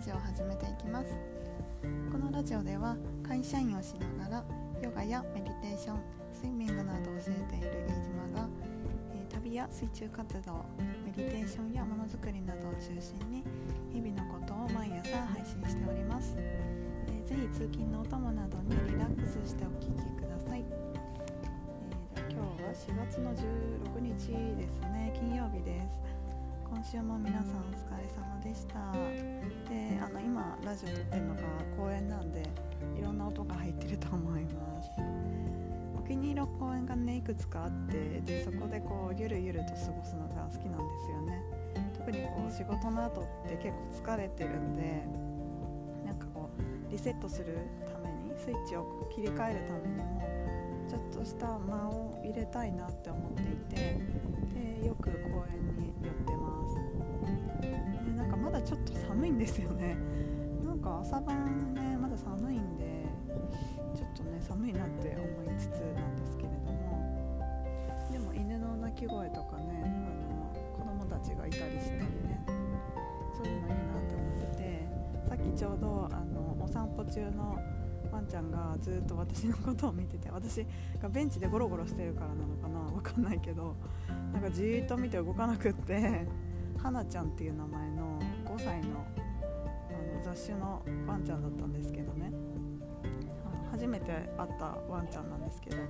ラジオを始めていきます。このラジオでは会社員をしながらヨガやメディテーションスイミングなどを教えている飯島が、えー、旅や水中活動メディテーションやものづくりなどを中心に日々のことを毎朝配信しております、えー、ぜひ通勤のお供などにリラックスしてお聴きください、えー、今日は4月の16日ですね。金曜日です。今週も皆さんお疲れ様でした。であの今ラジオ撮ってるのが公園なんでいろんな音が入ってると思います。お気に入りの公園がねいくつかあってでそこでこうゆるゆると過ごすのが好きなんですよね。特にこう仕事の後って結構疲れてるんでなんかこうリセットするためにスイッチを切り替えるためにもちょっとした間を入れたいなって思っていてでよく公園に寄ってますだちょっと寒いんですよね。なんか朝晩ねまだ寒いんでちょっとね寒いなって思いつつなんですけれども。でも犬の鳴き声とかねあの子供たちがいたりしたりね。そういうのいいなって思っててさっきちょうどあのお散歩中のワンちゃんがずっと私のことを見てて私がベンチでゴロゴロしてるからなのかなわかんないけどなんかじーっと見て動かなくって花ちゃんっていう名前の歳のあの雑種のワンちゃんだったんですけどね。初めて会ったワンちゃんなんですけど、うん、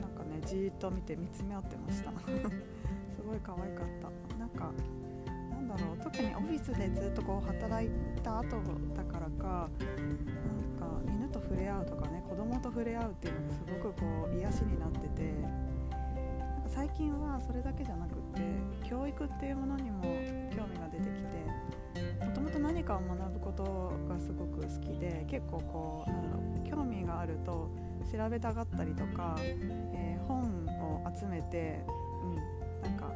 なんかねじーっと見て見つめ合ってました。すごい可愛かった。なんかなんだろう。特にオフィスでずっとこう働いた後だからかなんか犬と触れ合うとかね子供と触れ合うっていうのがすごくこう癒しになってて。最近はそれだけじゃなくって教育っていうものにも興味が出てきてもともと何かを学ぶことがすごく好きで結構こうなんだろう興味があると調べたがったりとか、えー、本を集めて、うん、なんか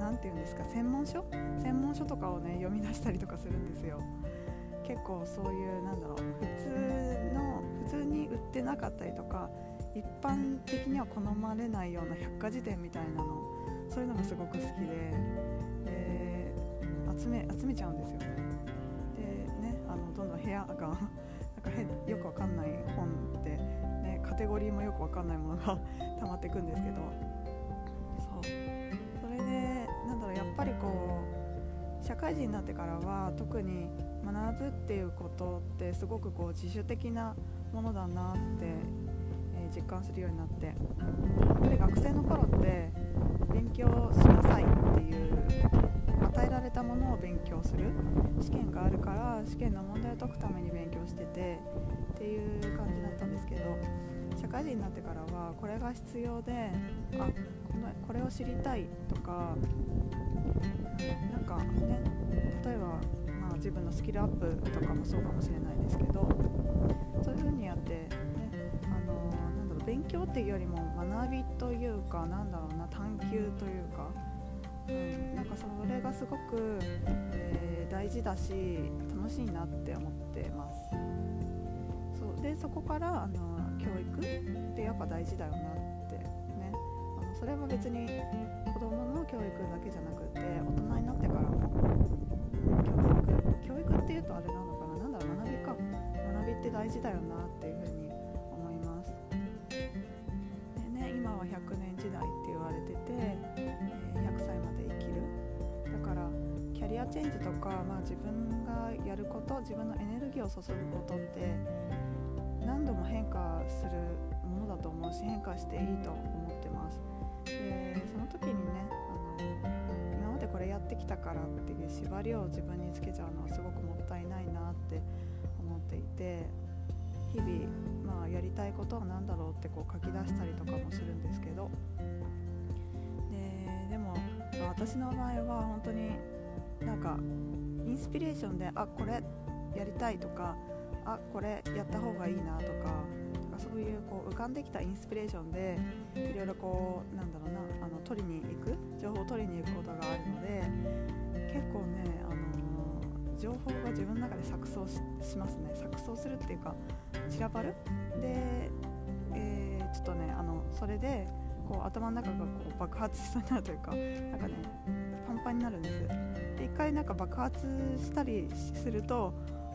何て言うんですか専門書？専門書とかをね読み出したりとかするんですよ。結構そういうなんだろう普通の普通に売ってなかったりとか一般的には好まれないような百科事典みたいなのそういうのがすごく好きでで集め集めちゃうんですよね。でねあのどんどん部屋がなんかよくわかんない本で、ね、カテゴリーもよくわかんないものが 溜まっていくんですけど。そう。それでなんだろうやっぱりこう社会人になってからは特に学ぶっていうことってすごくこう自主的なものだなって、えー、実感するようになって。やっぱり学生の頃って勉強しなさいっていう与えられたものを勉強する。試験があるから試験の問題を解くために勉強しててっていう感じだったんですけど社会人になってからはこれが必要であこのこれを知りたいとかなんかね例えば、まあ、自分のスキルアップとかもそうかもしれないですけどそういう風にやってねあの勉強っていうよりも学びというかなんだろうな探求というか、うん、なんかそれがすごく、えー、大事だし楽しいなって思ってます。そうでそこからあの教育ってやっぱ大事だよなってねあのそれは別に子供のキャリアチェンジとか、まあ、自分がやること自分のエネルギーを注ぐことって何度も変化するものだと思うし変化していいと思ってます。でその時にねあの今までこれやってきたからっていう縛りを自分につけちゃうのはすごくもったいないなって思っていて日々、まあ、やりたいことは何だろうってこう書き出したりとかもするんですけど。ででも私の場合は本当になんかインスピレーションであこれやりたいとかあこれやった方がいいなとかそういうこう浮かんできたインスピレーションでいろいろこうなんだろうなあの取りに行く情報を取りに行くことがあるので結構ね、あの情報が自分の中で錯綜しますね。錯綜するっていうか散らばる。で、えー、ちょっとねあのそれでこう頭の中がこう爆発しそうになるというかなんかねンパンになるんです。で一回なんか爆発したりすると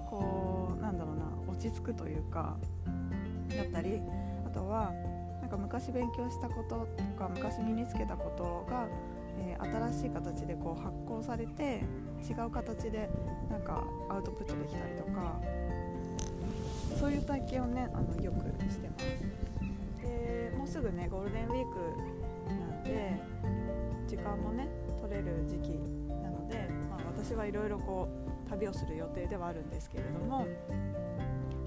こうなんだろうな落ち着くというかだったりあとはなんか昔勉強したこととか昔身につけたことが、えー、新しい形でこう発行されて違う形でなんかアウトプットできたりとかそういう体験をねあのよくしてます。でもうすぐねゴールデンウィークなんで時間もね取れる時期なので、まあ、私はいろいろこう旅をする予定ではあるんですけれども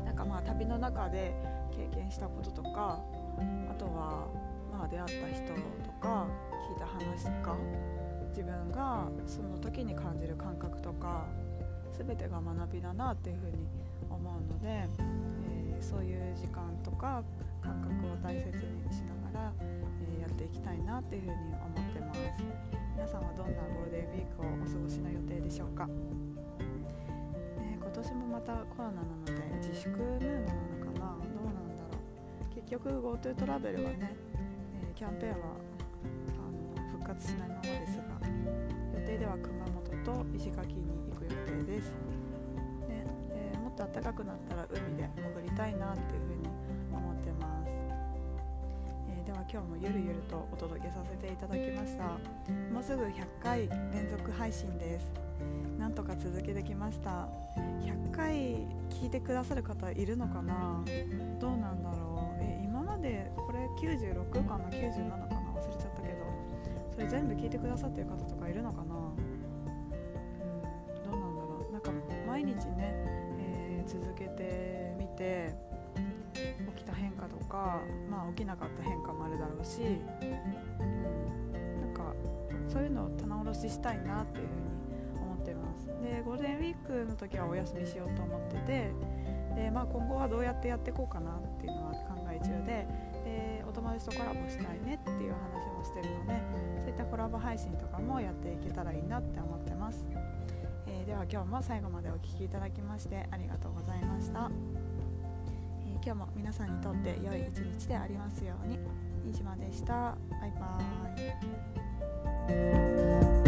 なんかまあ旅の中で経験したこととかあとはまあ出会った人とか聞いた話とか自分がその時に感じる感覚とか全てが学びだなっていうふうに思うので、え、そういう時間とか感覚を大切にしながら、えー、やっていきたいなっていうふうに思ってます。皆さんはどんなゴールデンウィークをお過ごしの予定でしょうか、えー、今年もまたコロナなので自粛ムードなのかな？どうなんだろう？結局 GoTo トラベルはね、えキャンペーンはあの復活しないままですが予定では熊本と石垣に行く予定です、ねえ、もっと暖かくなったら海でたいなっていうふうに思ってます、えー、では今日もゆるゆるとお届けさせていただきました。もうすぐ100回連続配信です。なんとか続けてきました。100回聞いてくださる方いるのかな？どうなんだろう？え今までこれ96かな？97かな？忘れちゃったけど。それ全部聞いてくださってる方とかいるのかな、うん、どうなんだろう？なんか毎日ね、えー、続けてて起きた変化とかまあ起きなかった変化もあるだろうし、うん、なんかそういうのを棚卸ししたいなっていうふうに思ってます。でゴールデンウィークの時はお休みしようと思っててで、まあ、今後はどうやってやっていこうかなっていうのは考え中ででお友達とコラボしたいねっていう話もしてるのでそういったコラボ配信とかもやっていけたらいいなって思ってます、え、では今日も最後までお聴きいただきましてありがとうございました、今日も皆さんにとって良い一日でありますように。飯島でした。バイバーイ。